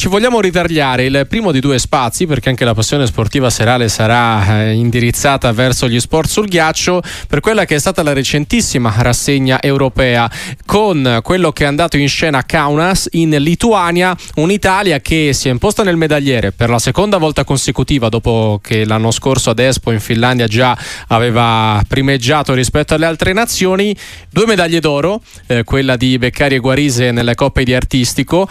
ci vogliamo ritagliare il primo di due spazi perché anche la passione sportiva serale sarà eh, indirizzata verso gli sport sul ghiaccio per quella che è stata la recentissima rassegna europea con quello che è andato in scena a Kaunas in Lituania, un'Italia che si è imposta nel medagliere per la seconda volta consecutiva dopo che l'anno scorso ad Espo in Finlandia già aveva primeggiato rispetto alle altre nazioni, due medaglie d'oro, eh, quella di Beccari e Guarise nelle coppe di artistico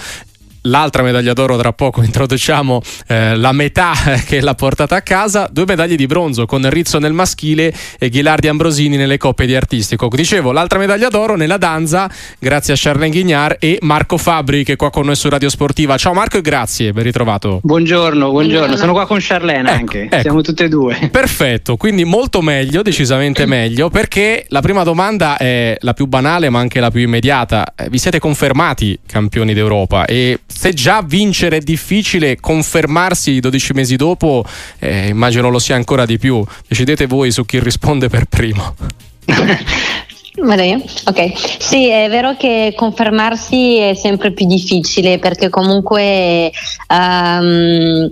l'altra medaglia d'oro tra poco introduciamo eh, la metà che l'ha portata a casa due medaglie di bronzo con Rizzo nel maschile e Ghilardi Ambrosini nelle coppe di artistico. Dicevo l'altra medaglia d'oro nella danza grazie a Charlene Guignard e Marco Fabri che è qua con noi su Radio Sportiva. Ciao Marco e grazie ben ritrovato. Buongiorno buongiorno. Sono qua con Charlene ecco, anche. ecco. siamo tutte e due. Perfetto quindi molto meglio decisamente meglio perché la prima domanda è la più banale ma anche la più immediata. Eh, vi siete confermati campioni d'Europa? E se già vincere è difficile, confermarsi 12 mesi dopo, eh, immagino lo sia ancora di più. Decidete voi su chi risponde per primo. Vado io? Ok, sì, è vero che confermarsi è sempre più difficile perché comunque um,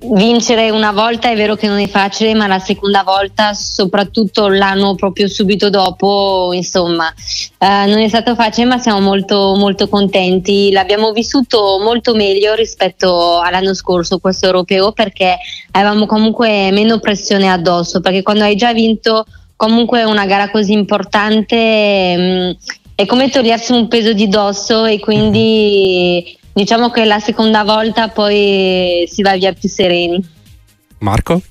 vincere una volta è vero che non è facile, ma la seconda volta, soprattutto l'anno proprio subito dopo, insomma, eh, non è stato facile, ma siamo molto, molto contenti. L'abbiamo vissuto molto meglio rispetto all'anno scorso, questo europeo, perché avevamo comunque meno pressione addosso, perché quando hai già vinto comunque una gara così importante mh, mm, è come togliersi un peso di dosso e quindi diciamo che la seconda volta poi si va via più sereni. Marco?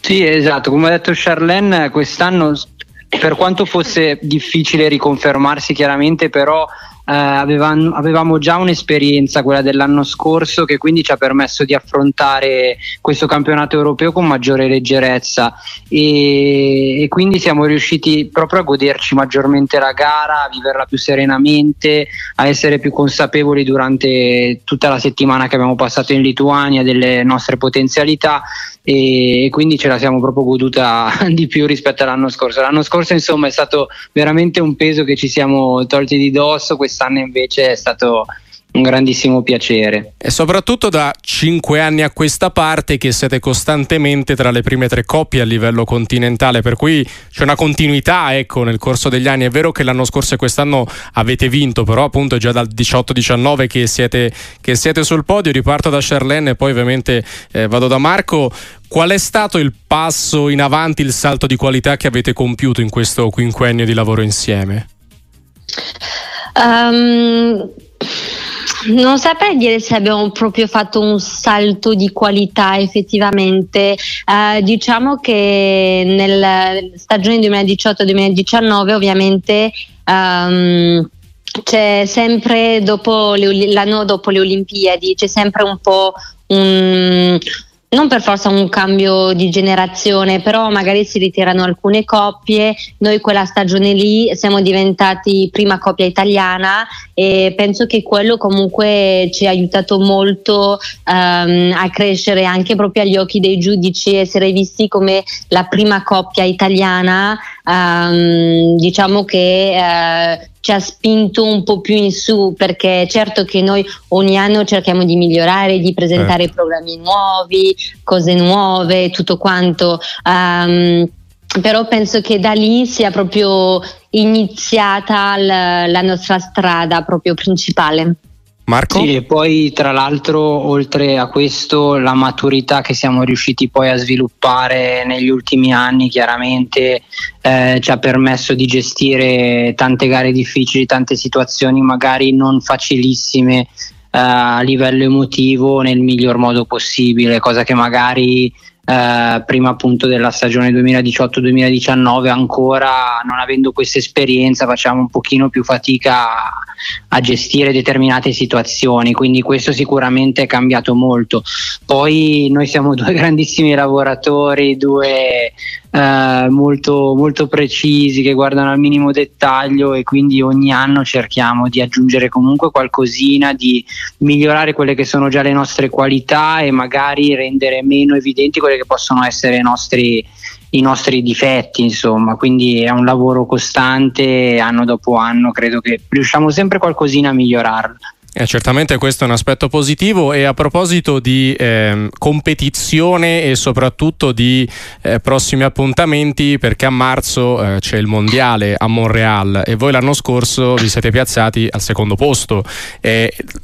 Sì, esatto, come ha detto Charlene, quest'anno per quanto fosse difficile riconfermarsi chiaramente, però eh, avevamo, avevamo, già un'esperienza, quella dell'anno scorso, che quindi ci ha permesso di affrontare questo campionato europeo con maggiore leggerezza e, e quindi siamo riusciti proprio a goderci maggiormente la gara, a viverla più serenamente, a essere più consapevoli durante tutta la settimana che abbiamo passato in Lituania delle nostre potenzialità e, quindi ce la siamo proprio goduta di più rispetto all'anno scorso. L'anno scorso insomma è stato veramente un peso che ci siamo tolti di dosso, quest'anno invece è stato un grandissimo piacere. E soprattutto da cinque anni a questa parte che siete costantemente tra le prime tre coppie a livello continentale, per cui c'è una continuità ecco, nel corso degli anni. È vero che l'anno scorso e quest'anno avete vinto, però appunto è già dal 18-19 che siete, che siete sul podio. Riparto da Charlene e poi ovviamente eh, vado da Marco. Qual è stato il passo in avanti, il salto di qualità che avete compiuto in questo quinquennio di lavoro insieme? Um, non saprei dire se abbiamo proprio fatto un salto di qualità effettivamente. Uh, diciamo che nella stagione 2018-2019 ovviamente um, c'è sempre dopo le, l'anno dopo le Olimpiadi c'è sempre un po' un, non per forza un cambio di generazione, però magari si ritirano alcune coppie. Noi quella stagione lì siamo diventati prima coppia italiana e penso che quello comunque ci ha aiutato molto um, a crescere anche proprio agli occhi dei giudici, essere visti come la prima coppia italiana. Um, diciamo che uh, ci ha spinto un po' più in su perché certo che noi ogni anno cerchiamo di migliorare, di presentare eh. programmi nuovi, cose nuove, tutto quanto. Um, però penso che da lì sia proprio iniziata la, la nostra strada proprio principale. Marco? Sì, e poi tra l'altro oltre a questo la maturità che siamo riusciti poi a sviluppare negli ultimi anni chiaramente eh, ci ha permesso di gestire tante gare difficili, tante situazioni magari non facilissime eh, a livello emotivo nel miglior modo possibile, cosa che magari eh, prima appunto della stagione 2018-2019 ancora non avendo questa esperienza facciamo un pochino più fatica a, a, gestire determinate situazioni quindi questo sicuramente è cambiato molto. Poi noi siamo due grandissimi lavoratori due eh, molto, molto precisi che guardano al minimo dettaglio e quindi ogni anno cerchiamo di aggiungere comunque qualcosina, di migliorare quelle che sono già le nostre qualità e magari rendere meno evidenti quelle che possono essere i nostri, i nostri difetti, insomma, quindi è un lavoro costante anno dopo anno, credo che riusciamo sempre qualcosina a migliorarlo. Eh, certamente questo è un aspetto positivo e a proposito di eh, competizione e soprattutto di eh, prossimi appuntamenti perché a marzo eh, c'è il mondiale a Montreal e voi l'anno scorso vi siete piazzati al secondo posto.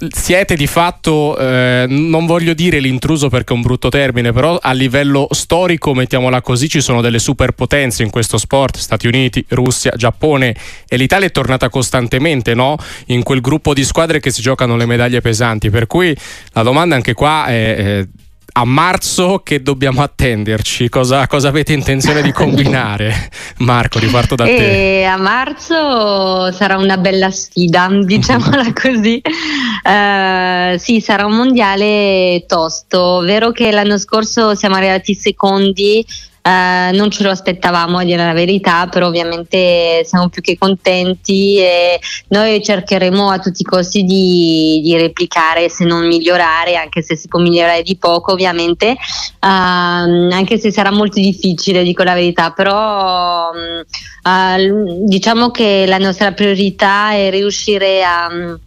siete di fatto, eh, non voglio dire l'intruso perché è un brutto termine, però a livello storico, mettiamola così, ci sono delle superpotenze in questo sport, Stati Uniti, Russia, Giappone e l'Italia è tornata costantemente no? in quel gruppo di squadre che si gioca giocano le medaglie pesanti. Per cui la domanda anche qua è, a marzo che dobbiamo attenderci? Cosa, cosa, avete intenzione di combinare? Marco, riparto da te. E a marzo sarà una bella sfida, diciamola così. Uh, sì, sarà un mondiale tosto. Vero che l'anno scorso siamo arrivati secondi eh, non ce lo aspettavamo a dire la verità, però ovviamente siamo più che contenti e noi cercheremo a tutti i costi di, di replicare, se non migliorare, anche se si può migliorare di poco ovviamente, uh, anche se sarà molto difficile, dico la verità, però uh, diciamo che la nostra priorità è riuscire a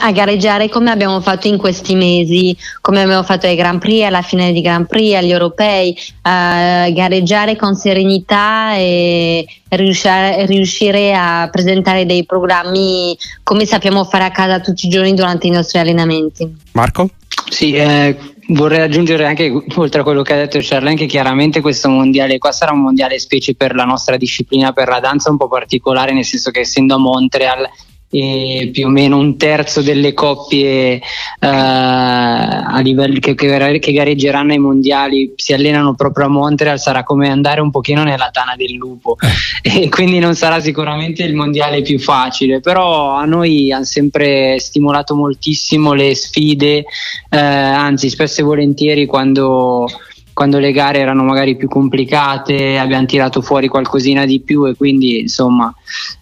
a gareggiare come abbiamo fatto in questi mesi, come abbiamo fatto ai Grand Prix, alla fine di Grand Prix, agli europei, uh, gareggiare con serenità e riuscire, riuscire, a presentare dei programmi come sappiamo fare a casa tutti i giorni durante i nostri allenamenti. Marco? Sì, eh, vorrei aggiungere anche, oltre a quello che ha detto Charlene, che chiaramente questo mondiale qua sarà un mondiale specie per la nostra disciplina, per la danza un po' particolare, nel senso che essendo a Montreal e più o meno un terzo delle coppie eh, a livello che, che, che, gareggeranno ai mondiali si allenano proprio a Montreal sarà come andare un pochino nella tana del lupo. E quindi non sarà sicuramente il mondiale più facile però a noi hanno sempre stimolato moltissimo le sfide eh, anzi spesso e volentieri quando quando le gare erano magari più complicate abbiamo tirato fuori qualcosina di più e quindi insomma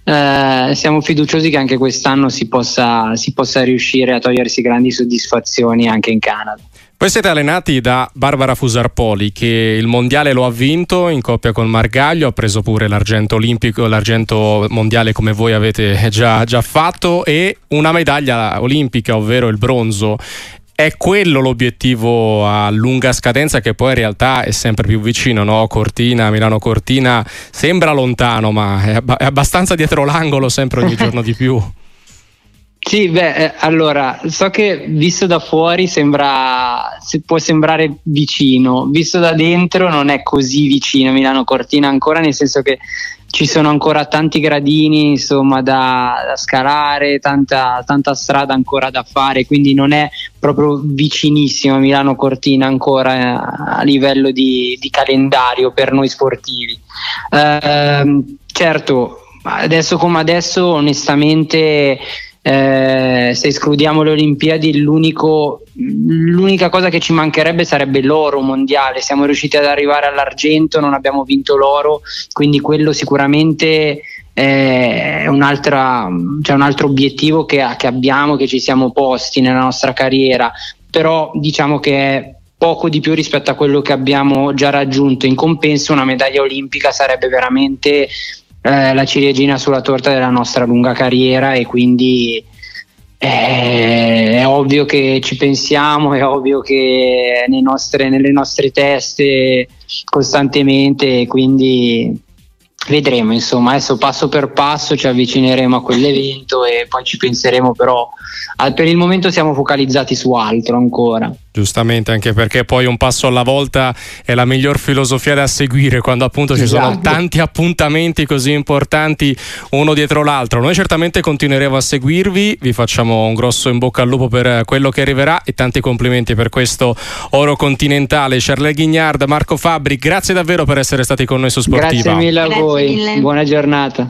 eh, siamo fiduciosi che anche quest'anno si possa, si possa riuscire a togliersi grandi soddisfazioni anche in Canada. Voi siete allenati da Barbara Fusarpoli che il mondiale lo ha vinto in coppia con Margaglio, ha preso pure l'argento olimpico, l'argento mondiale come voi avete già, già fatto e una medaglia olimpica, ovvero il bronzo è quello l'obiettivo a lunga scadenza che poi in realtà è sempre più vicino, no? Cortina, Milano Cortina sembra lontano ma è, ab- è abbastanza dietro l'angolo sempre ogni giorno di più. Sì, beh, eh, allora, so che visto da fuori sembra, se può sembrare vicino, visto da dentro non è così vicino Milano Cortina ancora, nel senso che ci sono ancora tanti gradini insomma, da, da scalare, tanta, tanta, strada ancora da fare, quindi non è proprio vicinissimo Milano Cortina ancora eh, a livello di, di, calendario per noi sportivi. Eh, certo, adesso come adesso onestamente eh, se escludiamo le Olimpiadi l'unica cosa che ci mancherebbe sarebbe l'oro mondiale, siamo riusciti ad arrivare all'argento, non abbiamo vinto l'oro, quindi quello sicuramente è un cioè un altro obiettivo che, che abbiamo, che ci siamo posti nella nostra carriera, però diciamo che è poco di più rispetto a quello che abbiamo già raggiunto. In compenso una medaglia olimpica sarebbe veramente eh, la ciliegina sulla torta della nostra lunga carriera e quindi eh, è ovvio che ci pensiamo, è ovvio che nostre, nelle nostre teste costantemente, quindi vedremo insomma adesso passo per passo ci avvicineremo a quell'evento e poi ci penseremo però per il momento siamo focalizzati su altro ancora Giustamente, anche perché poi un passo alla volta è la miglior filosofia da seguire quando appunto ci esatto. sono tanti appuntamenti così importanti uno dietro l'altro. Noi certamente continueremo a seguirvi, vi facciamo un grosso in bocca al lupo per quello che arriverà e tanti complimenti per questo oro continentale. Charles Ghignard, Marco Fabri, grazie davvero per essere stati con noi su Sportiva. Grazie mille a voi, buona giornata.